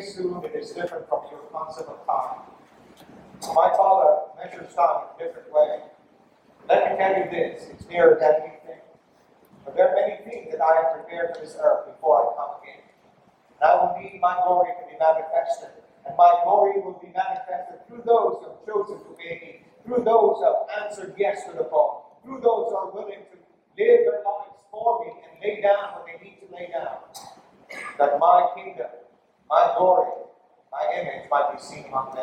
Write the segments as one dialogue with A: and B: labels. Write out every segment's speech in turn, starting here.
A: soon, it is different from your concept of time. My Father measures time in a different way. Let me tell you this, it's nearer than you think. But there are many things that I have prepared for this earth before I come again. And I will need my glory to be manifested. And my glory will be manifested through those who have chosen to obey me, through those who have answered yes to the call, through those who are willing to live their lives for me and lay down what they need to lay down. That my kingdom, my glory, my image might be seen among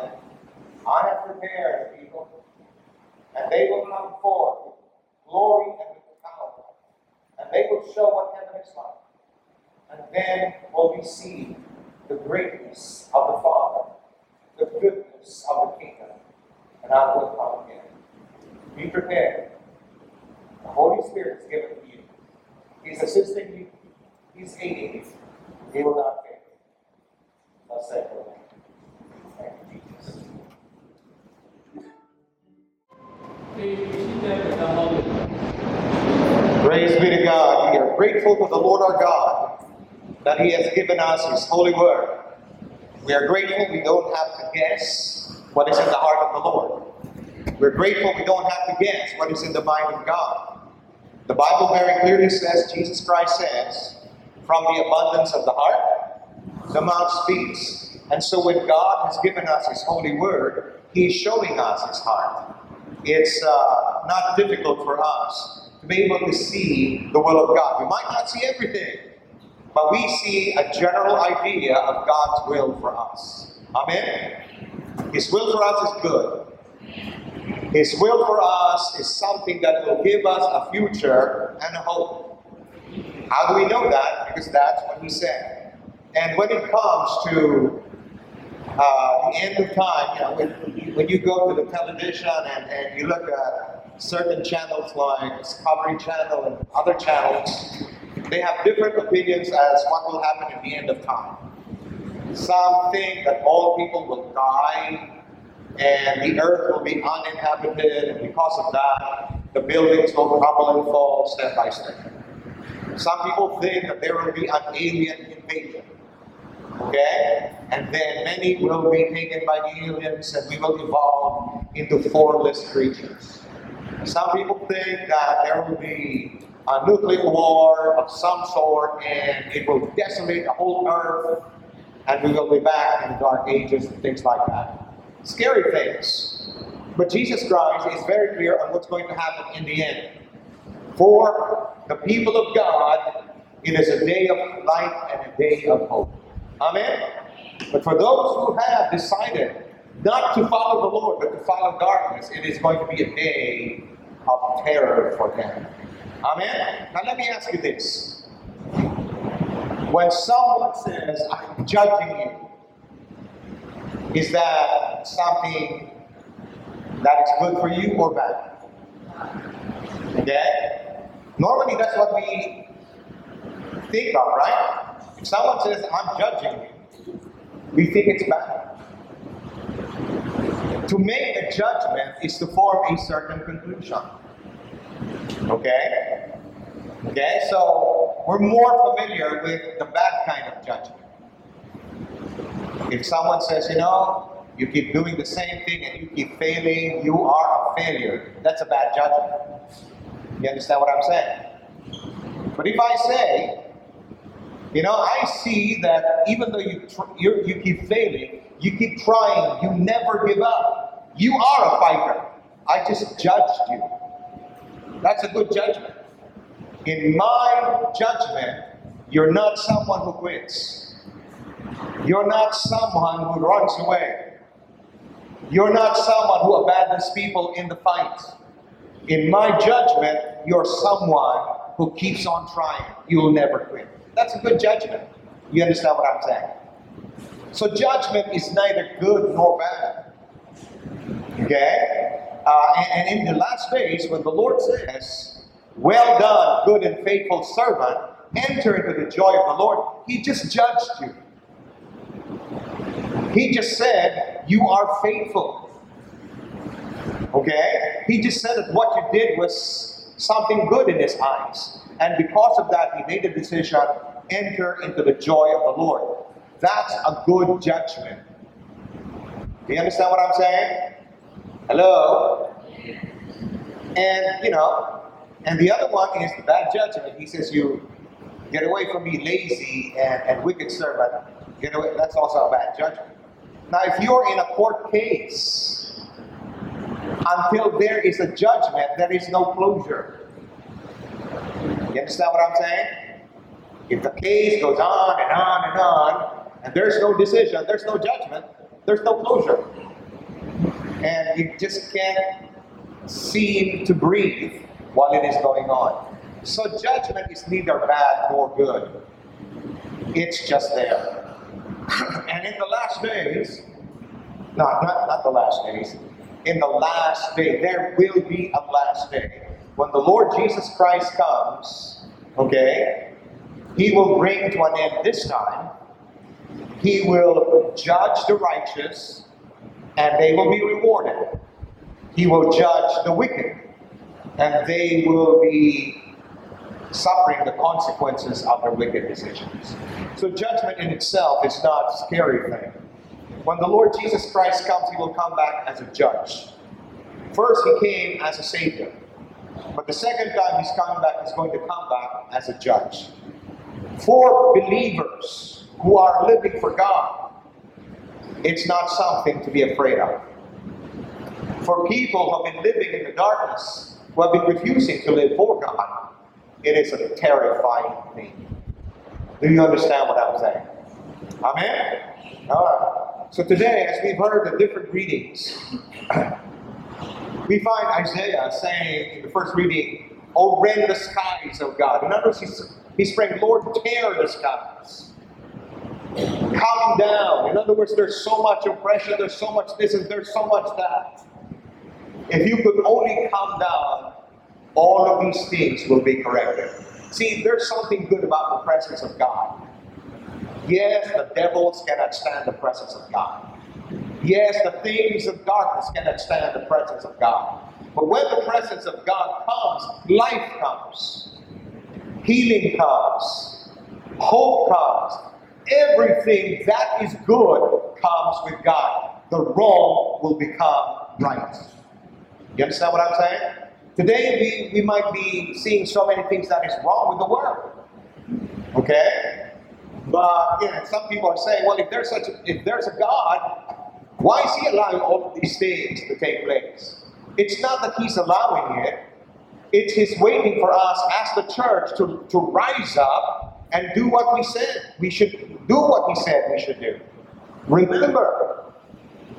A: have prepared the people, and they will come forth with glory and with power, and they will show what heaven is like. And then will we see the greatness of the Father, the goodness of the kingdom, and I will come again. Be prepared. The Holy Spirit is given to you. He's assisting you. He's aiding you. He will not Lord. Thank. Praise be to God. We are grateful to the Lord our God that He has given us His holy word. We are grateful we don't have to guess what is in the heart of the Lord. We're grateful we don't have to guess what is in the mind of God. The Bible very clearly says, Jesus Christ says, from the abundance of the heart, the mouth speaks. And so when God has given us His holy word, He's showing us His heart. It's uh, not difficult for us to be able to see the will of God. We might not see everything, but we see a general idea of God's will for us. Amen? His will for us is good. His will for us is something that will give us a future and a hope. How do we know that? Because that's what He said. And when it comes to uh, the end of time, you know, when, when you go to the television and, and you look at certain channels like Discovery Channel and other channels, they have different opinions as what will happen at the end of time. Some think that all people will die and the earth will be uninhabited, and because of that, the buildings will crumble and fall step by step. Some people think that there will be an alien invasion. Okay? And then many will be taken by the aliens and we will evolve into formless creatures. Some people think that there will be a nuclear war of some sort and it will decimate the whole earth and we will be back in the dark ages and things like that. Scary things. But Jesus Christ is very clear on what's going to happen in the end. For the people of God, it is a day of light and a day of hope. Amen? But for those who have decided not to follow the Lord, but to follow darkness, it is going to be a day of terror for them. Amen? Now let me ask you this. When someone says, I'm judging you, is that something that is good for you or bad? Okay? Normally that's what we think of, right? If someone says, I'm judging you, we think it's bad. To make a judgment is to form a certain conclusion. Okay? Okay, so we're more familiar with the bad kind of judgment. If someone says, you know, you keep doing the same thing and you keep failing, you are a failure, that's a bad judgment. You understand what I'm saying? But if I say, you know, I see that even though you, tr- you keep failing, you keep trying, you never give up. You are a fighter. I just judged you. That's a good judgment. In my judgment, you're not someone who quits. You're not someone who runs away. You're not someone who abandons people in the fight. In my judgment, you're someone who keeps on trying. You'll never quit. That's a good judgment. You understand what I'm saying? So, judgment is neither good nor bad. Okay? Uh, and, and in the last days, when the Lord says, Well done, good and faithful servant, enter into the joy of the Lord, He just judged you. He just said, You are faithful. Okay? He just said that what you did was something good in his eyes. And because of that, he made a decision enter into the joy of the Lord. That's a good judgment. Do you understand what I'm saying? Hello? And, you know, and the other one is the bad judgment. He says, You get away from me, lazy and, and wicked servant. Get away. That's also a bad judgment. Now, if you're in a court case, until there is a judgment, there is no closure. You understand what I'm saying? If the case goes on and on and on, and there's no decision, there's no judgment, there's no closure. And you just can't seem to breathe while it is going on. So judgment is neither bad nor good. It's just there. and in the last days, no, not, not the last days, in the last day, there will be a last day. When the Lord Jesus Christ comes, okay, he will bring to an end this time. He will judge the righteous, and they will be rewarded. He will judge the wicked, and they will be suffering the consequences of their wicked decisions. So judgment in itself is not a scary thing. When the Lord Jesus Christ comes, he will come back as a judge. First, he came as a savior. But the second time he's coming back, he's going to come back as a judge. For believers who are living for God, it's not something to be afraid of. For people who have been living in the darkness, who have been refusing to live for God, it is a terrifying thing. Do you understand what I'm saying? Amen? All right. So today, as we've heard the different readings, we find Isaiah saying in the first reading, Oh, rend the skies, of God. In other words, he's, praying, Lord, tear the skies. Come down. In other words, there's so much oppression, there's so much this, and there's so much that. If you could only come down, all of these things will be corrected. See, there's something good about the presence of God. Yes, the devils cannot stand the presence of God. Yes, the things of darkness cannot stand the presence of God. But when the presence of God comes, life comes, healing comes, hope comes. Everything that is good comes with God. The wrong will become right. You understand what I'm saying? Today we, we might be seeing so many things that is wrong with the world. Okay? But know, some people are saying, well, if there's such a, if there's a God, why is he allowing all of these things to take place? It's not that he's allowing it, it's he's waiting for us as the church to, to rise up and do what we said we should do what he said we should do. Remember,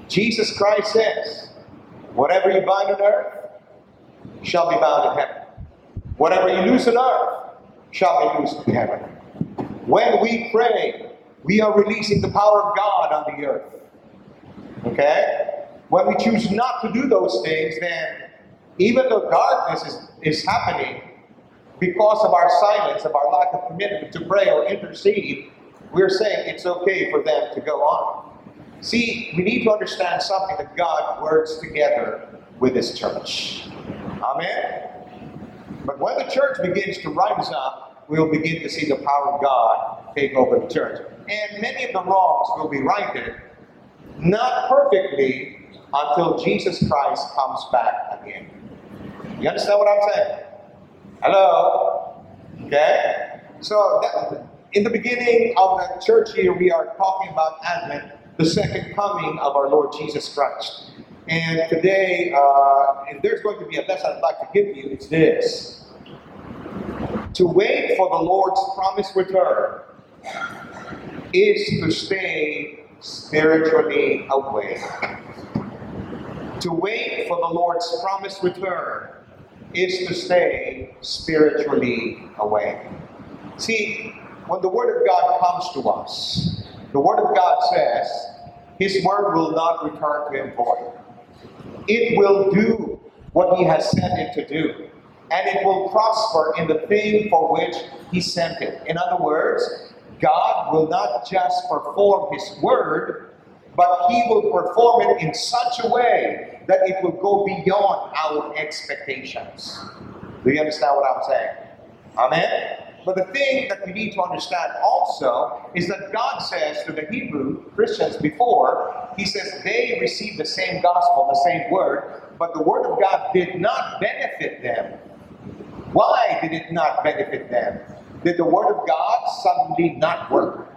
A: Jesus Christ says, whatever you bind on earth shall be bound in heaven. Whatever you loose on earth shall be loosed in heaven. When we pray, we are releasing the power of God on the earth. Okay? When we choose not to do those things, then even though darkness is, is happening, because of our silence, of our lack of commitment to pray or intercede, we're saying it's okay for them to go on. See, we need to understand something that God works together with His church. Amen? But when the church begins to rise up, we'll begin to see the power of God take over the church. And many of the wrongs will be righted, not perfectly, until Jesus Christ comes back again. You understand what I'm saying? Hello? Okay? So, that, in the beginning of the church here, we are talking about Advent, the second coming of our Lord Jesus Christ. And today, uh, if there's going to be a lesson I'd like to give you, it's this. To wait for the Lord's promised return is to stay spiritually awake. To wait for the Lord's promised return is to stay spiritually awake. See, when the Word of God comes to us, the Word of God says, His Word will not return to Him void it will do what he has sent it to do. And it will prosper in the thing for which he sent it. In other words, God will not just perform his word, but he will perform it in such a way that it will go beyond our expectations. Do you understand what I'm saying? Amen? But the thing that we need to understand also is that God says to the Hebrew Christians before, He says they received the same gospel, the same word, but the word of God did not benefit them. Why did it not benefit them? Did the word of God suddenly not work?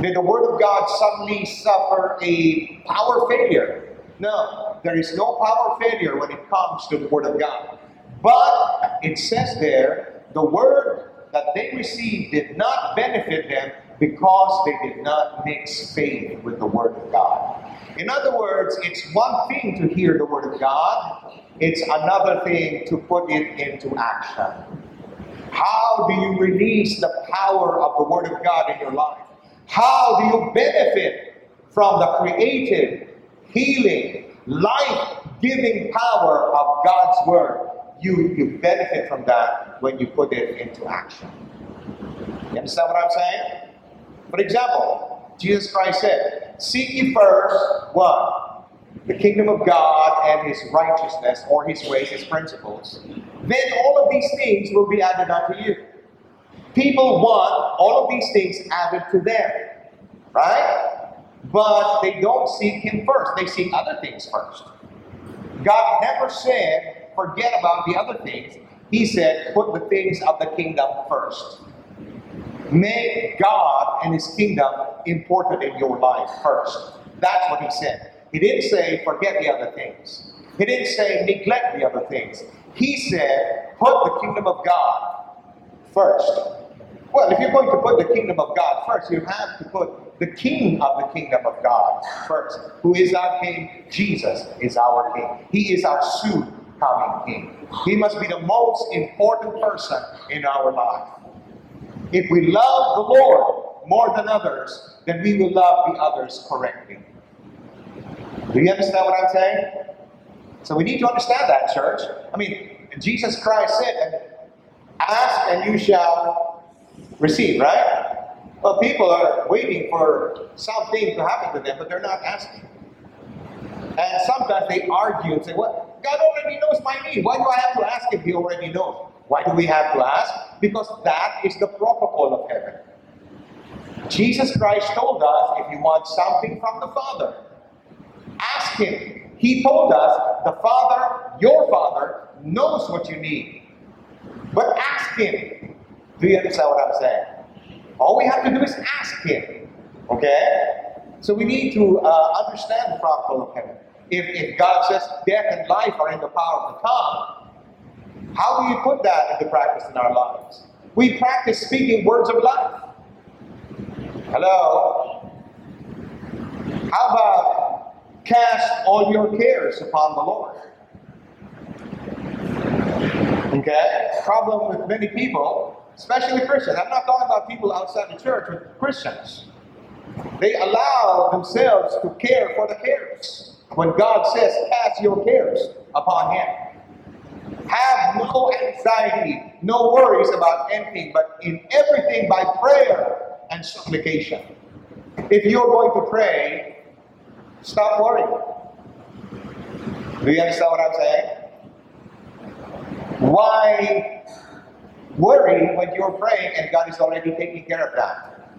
A: Did the word of God suddenly suffer a power failure? No, there is no power failure when it comes to the word of God. But it says there, the word that they received did not benefit them because they did not mix faith with the word of God. In other words, it's one thing to hear the word of God, it's another thing to put it into action. How do you release the power of the word of God in your life? How do you benefit from the creative, healing, life giving power of God's word? You, you benefit from that when you put it into action. You understand what I'm saying? For example, Jesus Christ said, Seek ye first what? The kingdom of God and his righteousness, or his ways, his principles. Then all of these things will be added unto you. People want all of these things added to them, right? But they don't seek him first, they seek other things first. God never said, forget about the other things. He said, put the things of the kingdom first. Make God and His kingdom important in your life first. That's what He said. He didn't say forget the other things. He didn't say neglect the other things. He said put the kingdom of God first. Well, if you're going to put the kingdom of God first, you have to put the king of the kingdom of God first. Who is our king? Jesus is our king. He is our soon coming king. He must be the most important person in our life. If we love the Lord more than others, then we will love the others correctly. Do you understand what I'm saying? So we need to understand that, church. I mean, Jesus Christ said, Ask and you shall receive, right? Well, people are waiting for something to happen to them, but they're not asking. And sometimes they argue and say, Well, God already knows my need. Why do I have to ask if He already knows? Why do we have to ask? Because that is the protocol of heaven. Jesus Christ told us if you want something from the Father, ask Him. He told us the Father, your Father, knows what you need. But ask Him. Do you understand what I'm saying? All we have to do is ask Him. Okay? So we need to uh, understand the protocol of heaven. If, if God says death and life are in the power of the tongue, how do you put that into practice in our lives? We practice speaking words of life. Hello? How about cast all your cares upon the Lord? Okay? Problem with many people, especially Christians. I'm not talking about people outside the church, but Christians. They allow themselves to care for the cares. When God says, cast your cares upon Him. Have no anxiety, no worries about anything, but in everything by prayer and supplication. If you're going to pray, stop worrying. Do you understand what I'm saying? Why worry when you're praying and God is already taking care of that?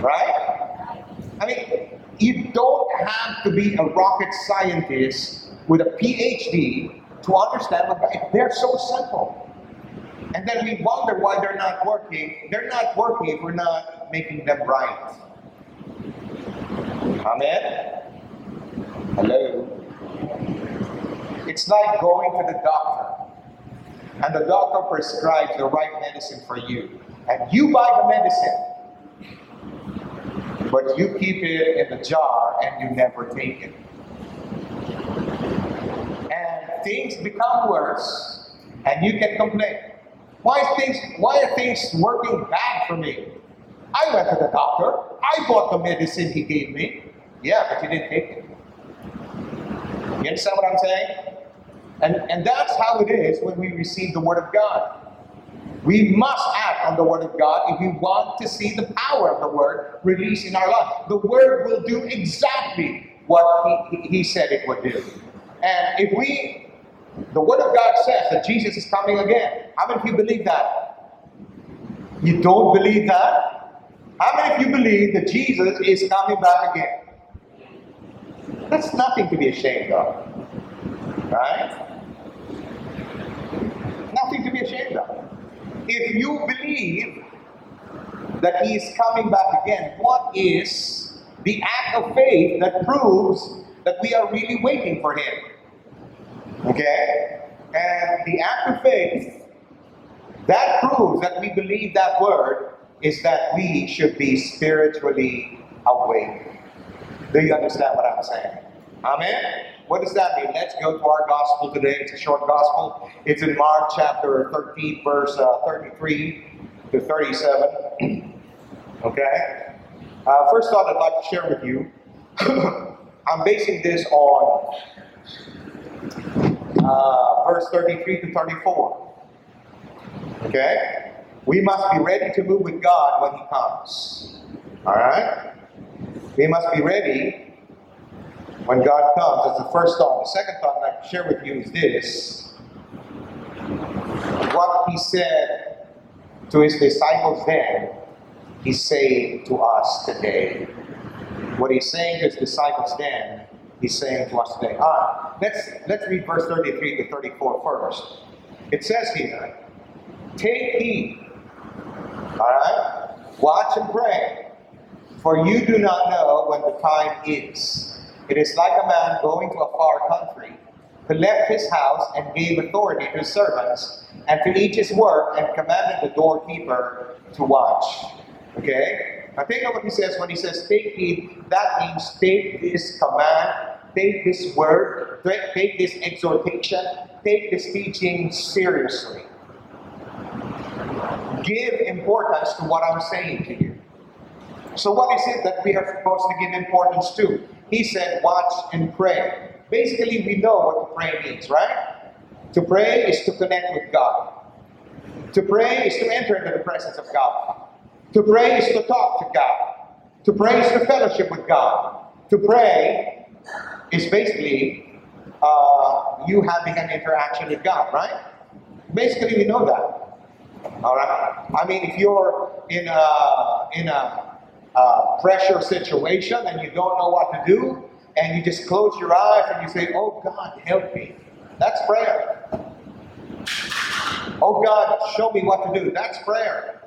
A: Right? I mean, you don't have to be a rocket scientist with a PhD to understand what they're so simple. And then we wonder why they're not working. They're not working if we're not making them right. Amen? Hello? It's like going to the doctor, and the doctor prescribes the right medicine for you, and you buy the medicine, but you keep it in the jar and you never take it And things become worse and you can complain. Why things why are things working bad for me? I went to the doctor, I bought the medicine he gave me. Yeah, but you didn't take it. You understand what I'm saying? And and that's how it is when we receive the word of God. We must act on the word of God if we want to see the power of the word released in our life. The word will do exactly what he, he said it would do. And if we The Word of God says that Jesus is coming again. How many of you believe that? You don't believe that? How many of you believe that Jesus is coming back again? That's nothing to be ashamed of. Right? Nothing to be ashamed of. If you believe that He is coming back again, what is the act of faith that proves that we are really waiting for Him? Okay? And the act of faith that proves that we believe that word is that we should be spiritually awake. Do you understand what I'm saying? Amen? What does that mean? Let's go to our gospel today. It's a short gospel. It's in Mark chapter 13, verse uh, 33 to 37. okay? Uh, first thought I'd like to share with you. I'm basing this on uh, verse 33 to 34. Okay? We must be ready to move with God when He comes. Alright? We must be ready when God comes. That's the first thought. The second thought I'd like to share with you is this. What He said to His disciples then, He's saying to us today. What He's saying to His disciples then, He's saying to us today. All right, let's, let's read verse 33 to 34 first. It says here, Take heed, all right? Watch and pray, for you do not know when the time is. It is like a man going to a far country who left his house and gave authority to his servants and to each his work and commanded the doorkeeper to watch. Okay? Now think of what he says when he says take heed. That means take this command, take this word, take this exhortation, take this teaching seriously. Give importance to what I'm saying to you. So, what is it that we are supposed to give importance to? He said, watch and pray. Basically, we know what to pray means, right? To pray is to connect with God. To pray is to enter into the presence of God. To pray is to talk to God. To pray is to fellowship with God. To pray is basically uh, you having an interaction with God, right? Basically, we know that. All right. I mean, if you're in a in a, a pressure situation and you don't know what to do, and you just close your eyes and you say, "Oh God, help me," that's prayer. Oh God, show me what to do. That's prayer.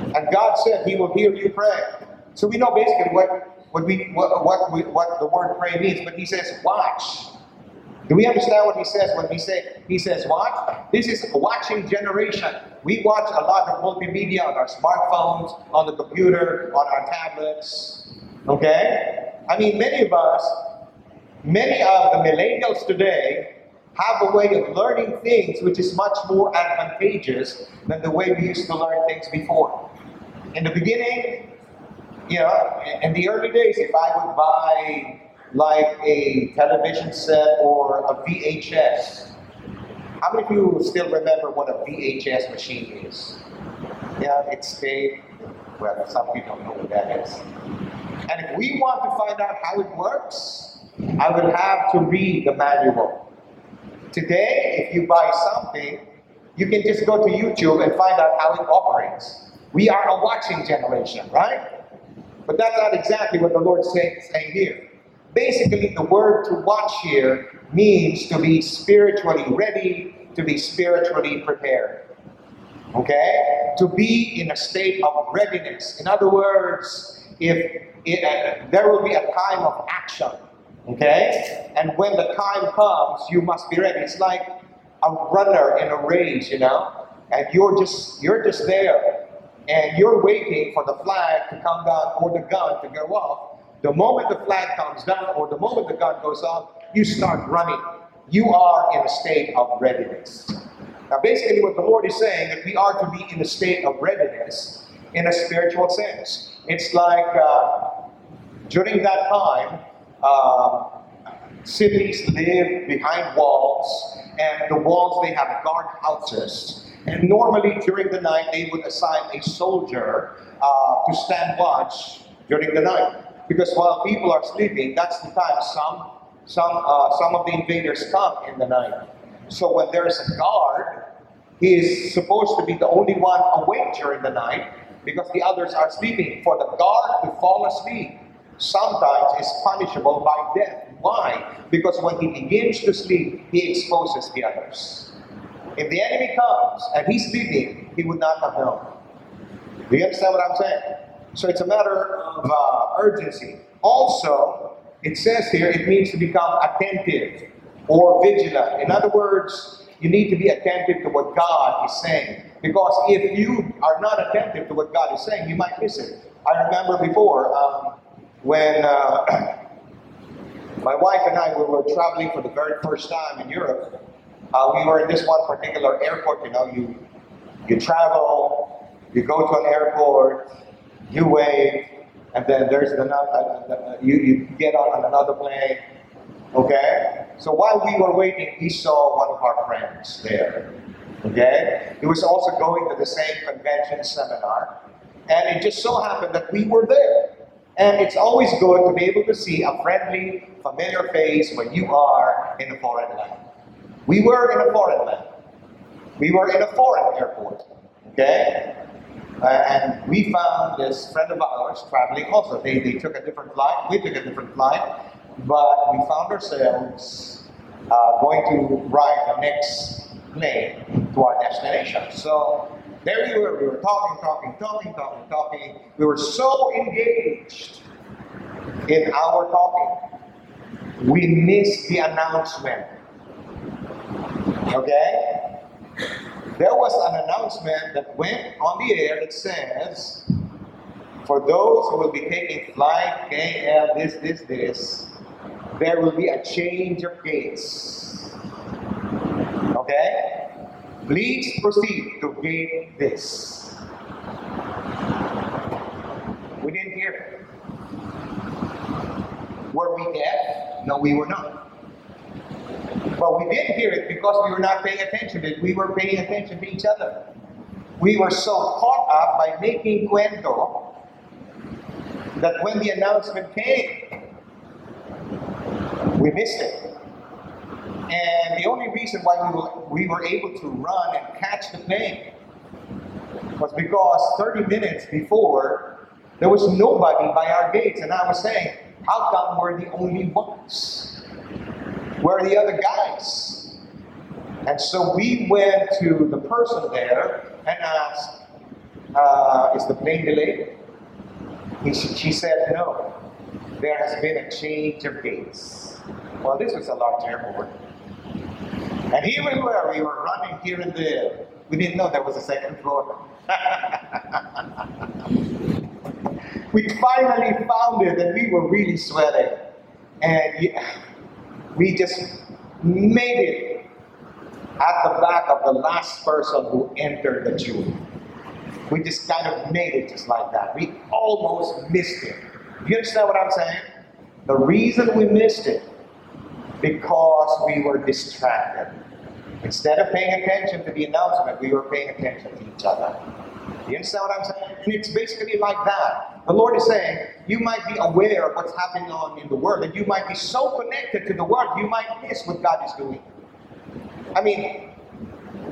A: And God said He will hear you pray. So we know basically what what we what what, we, what the word pray means. But He says, watch. Do we understand what he says when he say he says watch? This is watching generation. We watch a lot of multimedia on our smartphones, on the computer, on our tablets. Okay? I mean many of us, many of the millennials today have a way of learning things which is much more advantageous than the way we used to learn things before. In the beginning, you know, in the early days, if I would buy like a television set or a VHS. How many of you still remember what a VHS machine is? Yeah, it's tape. Well, some people don't know what that is. And if we want to find out how it works, I would have to read the manual. Today, if you buy something, you can just go to YouTube and find out how it operates. We are a watching generation, right? But that's not exactly what the Lord's saying, saying here. Basically, the word to watch here means to be spiritually ready, to be spiritually prepared. Okay? To be in a state of readiness. In other words, if it, uh, there will be a time of action. Okay? And when the time comes, you must be ready. It's like a runner in a race, you know? And you're just you're just there and you're waiting for the flag to come down or the gun to go off the moment the flag comes down or the moment the gun goes off, you start running. You are in a state of readiness. Now, basically, what the Lord is saying that we are to be in a state of readiness in a spiritual sense. It's like uh, during that time, uh, cities live behind walls, and the walls they have guard houses. And normally during the night, they would assign a soldier uh, to stand watch during the night. Because while people are sleeping, that's the time some some uh, some of the invaders come in the night. So when there is a guard, he is supposed to be the only one awake during the night because the others are sleeping. For the guard to fall asleep sometimes is punishable by death. Why? Because when he begins to sleep, he exposes the others. If the enemy comes and he's sleeping, he would not have known. Do you understand what I'm saying? So it's a matter of uh, urgency. Also, it says here it means to become attentive or vigilant. In other words, you need to be attentive to what God is saying. Because if you are not attentive to what God is saying, you might miss it. I remember before um, when uh, my wife and I we were traveling for the very first time in Europe. Uh, we were in this one particular airport. You know, you you travel, you go to an airport, you wait, and then there's another. Uh, uh, you you get on another plane. Okay. So while we were waiting, we saw one of our friends there. Okay? He was also going to the same convention seminar. And it just so happened that we were there. And it's always good to be able to see a friendly, familiar face when you are in a foreign land. We were in a foreign land. We were in a foreign airport. Okay? Uh, and we found this friend of ours traveling also. They, they took a different flight. We took a different flight. But we found ourselves uh, going to ride the next plane to our destination. So there we were. We were talking, talking, talking, talking, talking. We were so engaged in our talking, we missed the announcement. Okay? There was an announcement that went on the air that says, for those who will be taking flight KL, this, this, this, there will be a change of gates. Okay? Please proceed to gate this. We didn't hear. Were we deaf? No, we were not. But we didn't hear it because we were not paying attention. We were paying attention to each other. We were so caught up by making cuento that when the announcement came, we missed it. And the only reason why we were, we were able to run and catch the plane was because 30 minutes before, there was nobody by our gates. And I was saying, how come we're the only ones? Where are the other guys? And so we went to the person there and asked, uh, is the plane delayed? He, she said, no. There has been a change of gates. Well, this was a large airport. And here we were, we were running here and there. We didn't know there was a second floor. we finally found it and we were really sweating. And we just made it at the back of the last person who entered the tube. We just kind of made it just like that. We almost missed it. You understand what I'm saying? The reason we missed it because we were distracted. Instead of paying attention to the announcement, we were paying attention to each other. You understand what I'm saying? And it's basically like that. The Lord is saying, you might be aware of what's happening on in the world, and you might be so connected to the world, you might miss what God is doing. I mean,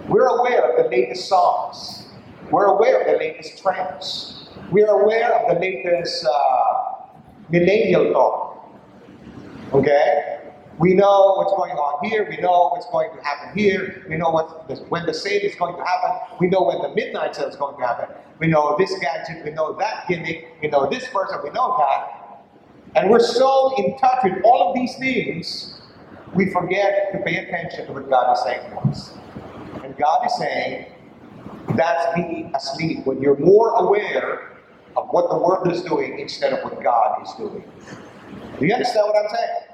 A: we're aware of the latest songs. We're aware of the latest trends. We're aware of the latest uh, millennial talk. Okay? We know what's going on here. We know what's going to happen here. We know what when the sale is going to happen. We know when the midnight sale is going to happen. We know this gadget. We know that gimmick. We know this person. We know that. And we're so in touch with all of these things, we forget to pay attention to what God is saying to us. And God is saying, that's being asleep. When you're more aware of what the world is doing instead of what God is doing. Do you understand what I'm saying?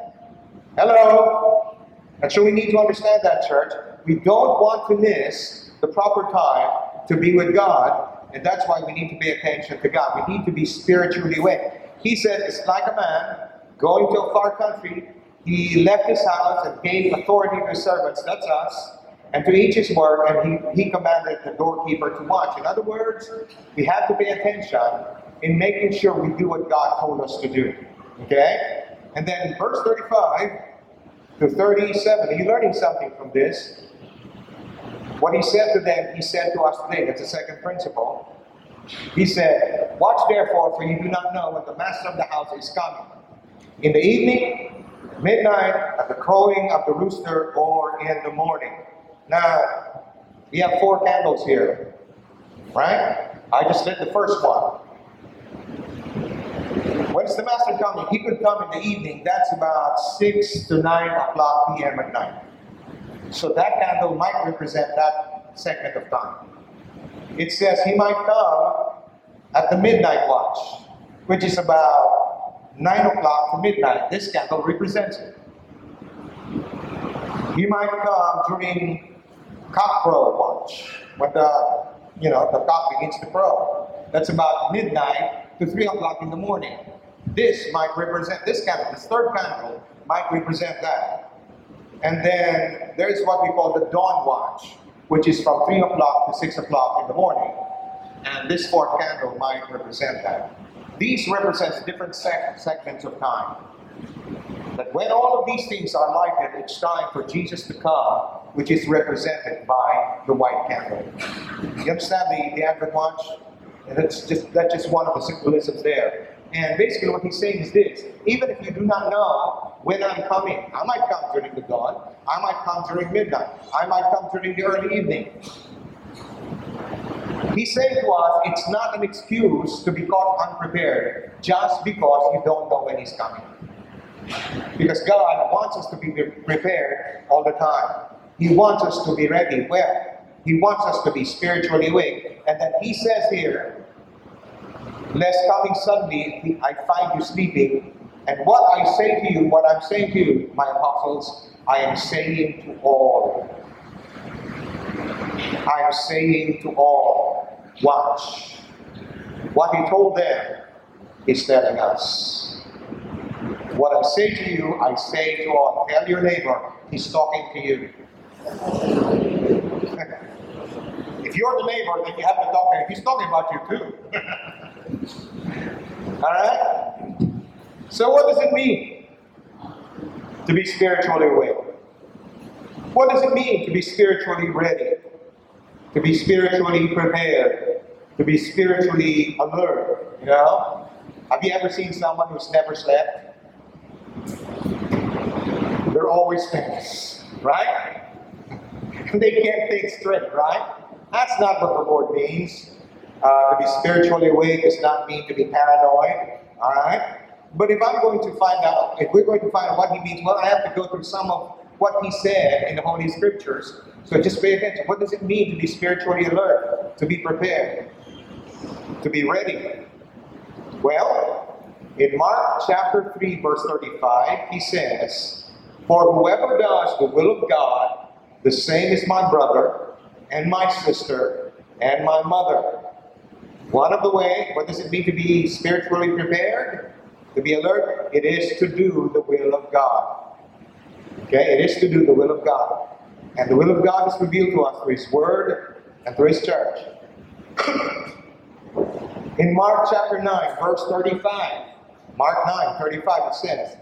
A: Hello? And so we need to understand that, church. We don't want to miss the proper time to be with God, and that's why we need to pay attention to God. We need to be spiritually awake. He said, It's like a man going to a far country. He left his house and gave authority to his servants, that's us, and to each his work, and he, he commanded the doorkeeper to watch. In other words, we have to pay attention in making sure we do what God told us to do. Okay? And then verse 35, to 37. Are you learning something from this? What he said to them, he said to us today. That's the second principle. He said, Watch therefore, for you do not know when the master of the house is coming. In the evening, midnight, at the crowing of the rooster, or in the morning. Now, we have four candles here, right? I just lit the first one. When's the master coming? He could come in the evening. That's about 6 to 9 o'clock p.m. at night. So that candle might represent that segment of time. It says he might come at the midnight watch, which is about 9 o'clock to midnight. This candle represents it. He might come during cockcrow watch, when the you know the cock begins to crow. That's about midnight to 3 o'clock in the morning. This might represent, this candle, this third candle might represent that. And then there's what we call the dawn watch, which is from 3 o'clock to 6 o'clock in the morning. And this fourth candle might represent that. These represent different seg- segments of time. That when all of these things are lighted, it's time for Jesus to come, which is represented by the white candle. You understand the, the Advent watch? And that's just that's just one of the symbolisms there. And basically, what he's saying is this even if you do not know when I'm coming, I might come during the dawn, I might come during midnight, I might come during the early evening. He's saying to us, it's not an excuse to be caught unprepared just because you don't know when he's coming. Because God wants us to be prepared all the time. He wants us to be ready. Well, He wants us to be spiritually awake. And then He says here, lest coming suddenly I find you sleeping. And what I say to you, what I'm saying to you, my apostles, I am saying to all. I am saying to all, watch. What he told them is telling us. What I say to you, I say to all. Tell your neighbor, he's talking to you. if you're the neighbor, then you have to talk to him. He's talking about you too. All right? So, what does it mean to be spiritually awake? What does it mean to be spiritually ready? To be spiritually prepared? To be spiritually alert? You know? Have you ever seen someone who's never slept? They're always tense, right? they can't think straight, right? That's not what the Lord means. Uh, to be spiritually awake does not mean to be paranoid. All right? But if I'm going to find out, if we're going to find out what he means, well, I have to go through some of what he said in the Holy Scriptures. So just pay attention. What does it mean to be spiritually alert? To be prepared? To be ready? Well, in Mark chapter 3, verse 35, he says, For whoever does the will of God, the same is my brother, and my sister, and my mother. One of the way, what does it mean to be spiritually prepared? To be alert? It is to do the will of God. Okay, it is to do the will of God. And the will of God is revealed to us through His Word and through His church. In Mark chapter 9, verse 35, Mark 9, 35, it says,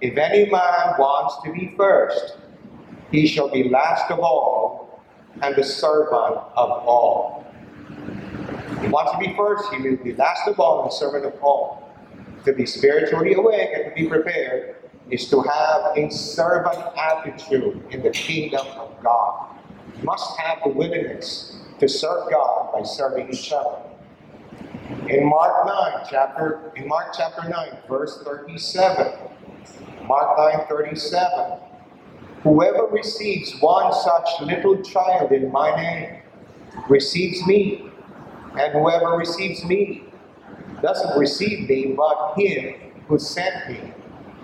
A: If any man wants to be first, he shall be last of all and the servant of all. He wants to be first, he will be last of all and servant of all. To be spiritually awake and to be prepared is to have a servant attitude in the kingdom of God. You must have the willingness to serve God by serving each other. In Mark 9, chapter in Mark chapter 9, verse 37. Mark 9, 37. Whoever receives one such little child in my name receives me. And whoever receives me doesn't receive me, but him who sent me.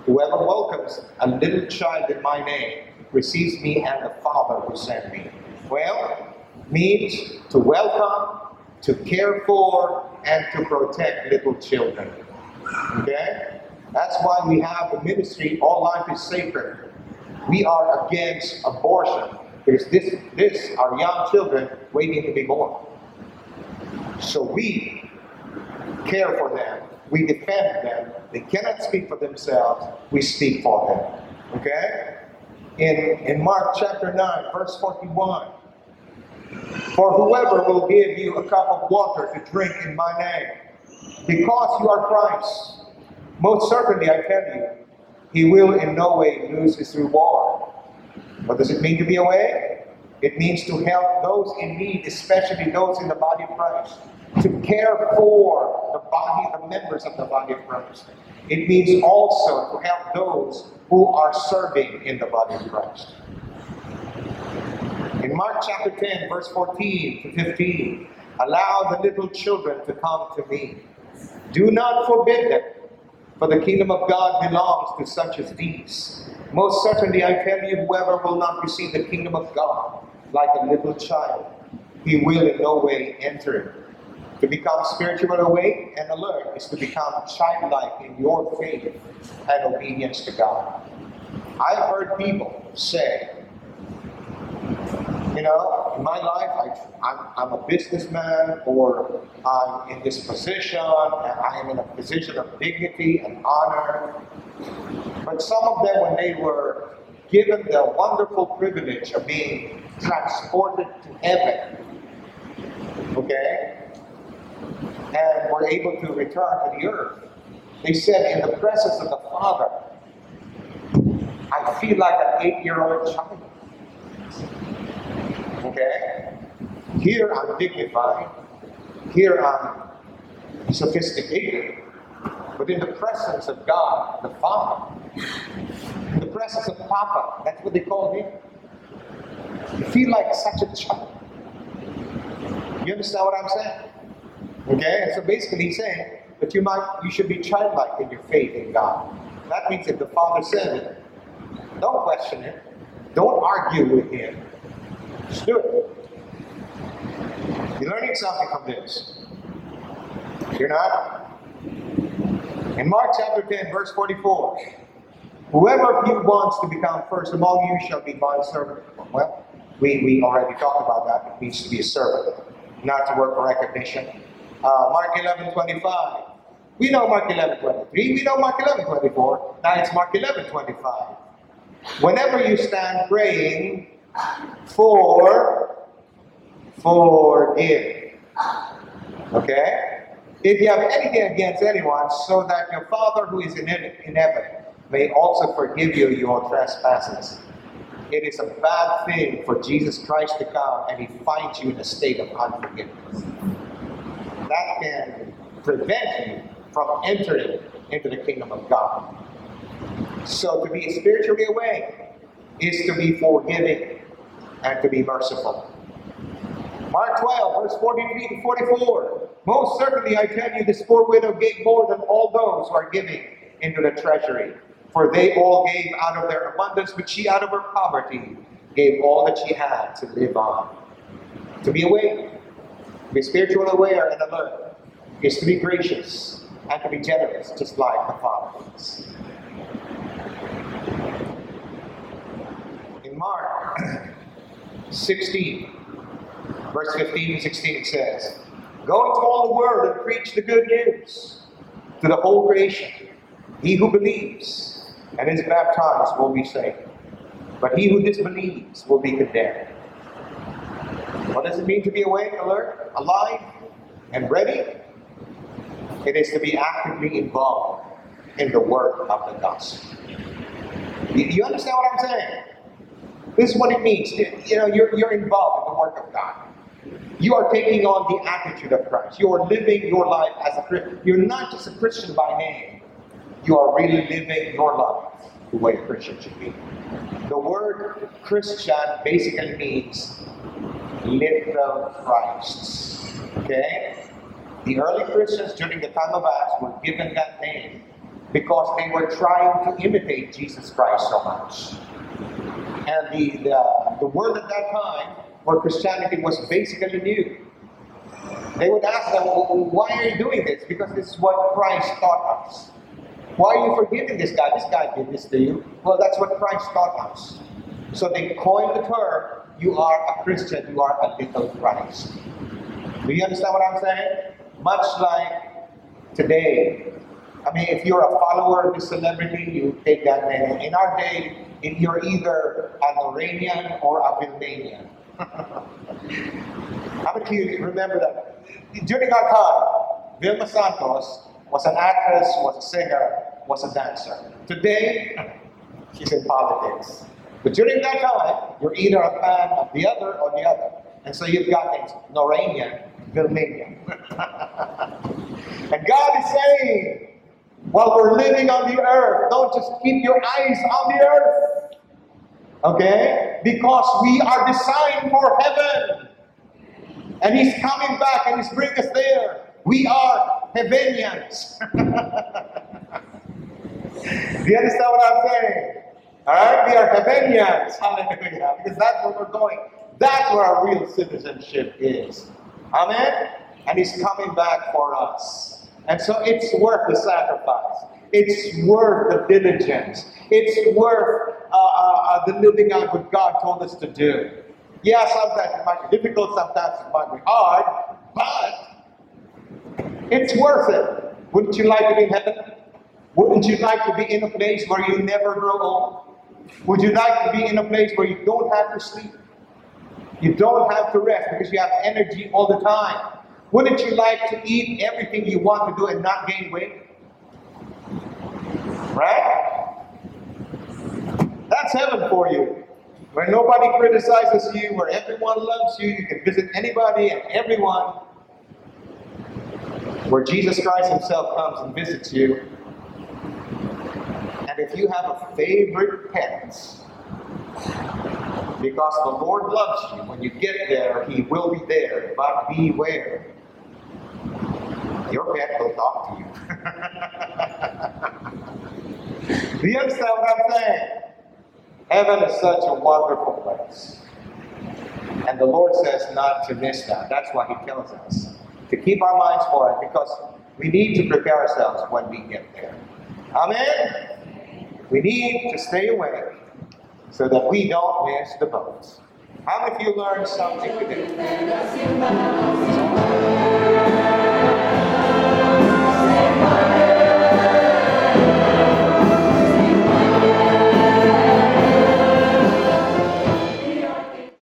A: Whoever welcomes a little child in my name receives me and the Father who sent me. Well, means to welcome, to care for, and to protect little children. Okay? That's why we have the ministry, All Life is Sacred. We are against abortion because this, this are young children waiting to be born. So we care for them. We defend them. They cannot speak for themselves. We speak for them. Okay? in, in Mark chapter 9, verse 41. For whoever will give you a cup of water to drink in my name, because you are Christ, most certainly I tell you, he will in no way lose his reward. What does it mean to be away? It means to help those in need, especially those in the body of Christ, to care for the body, the members of the body of Christ. It means also to help those who are serving in the body of Christ. In Mark chapter 10, verse 14 to 15, allow the little children to come to me. Do not forbid them, for the kingdom of God belongs to such as these. Most certainly, I tell you, whoever will not receive the kingdom of God like a little child, he will in no way enter it. To become spiritually awake and alert is to become childlike in your faith and obedience to God. I've heard people say, you know, in my life, I, I'm, I'm a businessman or I'm in this position, and I am in a position of dignity and honor. But some of them, when they were given the wonderful privilege of being transported to heaven, okay, and were able to return to the earth, they said, in the presence of the Father, I feel like an eight year old child. Okay? Here I'm dignified. Here I'm sophisticated. But in the presence of God, the Father, the presence of Papa, that's what they call him. You feel like such a child. You understand what I'm saying? Okay? And so basically he's saying that you might you should be childlike in your faith in God. That means if the Father says it, don't question it. Don't argue with him. Just do it. You're learning something from this. You're not? In Mark chapter 10, verse 44, whoever of you wants to become first among you shall be my servant. Well, we, we already talked about that. It means to be a servant, not to work for recognition. Uh, Mark 11, 25. We know Mark 11, 23. We know Mark 11, 24. Now it's Mark 11, 25. Whenever you stand praying, for forgive. Okay? If you have anything against anyone, so that your Father who is in, in heaven may also forgive you your trespasses. It is a bad thing for Jesus Christ to come and he finds you in a state of unforgiveness. That can prevent you from entering into the kingdom of God. So to be spiritually awake is to be forgiving and to be merciful. Mark 12, verse 43 to 44. Most certainly I tell you, this poor widow gave more than all those who are giving into the treasury. For they all gave out of their abundance, but she out of her poverty gave all that she had to live on. To be awake, to be spiritually aware and alert, is to be gracious and to be generous, just like the Father is. In Mark 16, verse 15 and 16, it says, Go into all the world and preach the good news to the whole creation. He who believes and is baptized will be saved, but he who disbelieves will be condemned. What does it mean to be awake, alert, alive, and ready? It is to be actively involved in the work of the gospel. You, you understand what I'm saying? This is what it means. You know, you're, you're involved in the work of God. You are taking on the attitude of Christ. You are living your life as a Christian. You're not just a Christian by name. You are really living your life the way a Christian should be. The word Christian basically means little Christ. Okay? The early Christians during the time of Acts were given that name because they were trying to imitate Jesus Christ so much. And the, the, the world at that time, where Christianity was basically new, they would ask them, well, why are you doing this? Because this is what Christ taught us. Why are you forgiving this guy? This guy did this to you. Well, that's what Christ taught us. So they coined the term, you are a Christian, you are a little Christ. Do you understand what I'm saying? Much like today. I mean, if you're a follower of this celebrity, you take that name. In our day, if you're either an Noranian or a Vilmanian. How many of you remember that? During our time, Vilma Santos was an actress, was a singer, was a dancer. Today, she's in politics. But during that time, you're either a fan of the other or the other. And so you've got names Noranian, Vilmanian. and God is saying, while we're living on the earth, don't just keep your eyes on the earth. Okay? Because we are designed for heaven. And He's coming back and He's bringing us there. We are Heavenians. Do you understand what I'm saying? Alright? We are Heavenians. Hallelujah. Because that's where we're going. That's where our real citizenship is. Amen? And He's coming back for us. And so it's worth the sacrifice. It's worth the diligence. It's worth uh, uh, uh, the living out what God told us to do. Yeah, sometimes it might be difficult, sometimes it might be hard, but it's worth it. Wouldn't you like to be in heaven? Wouldn't you like to be in a place where you never grow old? Would you like to be in a place where you don't have to sleep? You don't have to rest because you have energy all the time. Wouldn't you like to eat everything you want to do and not gain weight? Right? That's heaven for you. Where nobody criticizes you, where everyone loves you, you can visit anybody and everyone. Where Jesus Christ Himself comes and visits you. And if you have a favorite pet, because the Lord loves you, when you get there, He will be there. But beware. Your pet will talk to you. Do you understand what I'm saying? Heaven is such a wonderful place. And the Lord says not to miss that. That's why He tells us to keep our minds for it because we need to prepare ourselves when we get there. Amen? We need to stay awake so that we don't miss the boats. How many of you learned something today?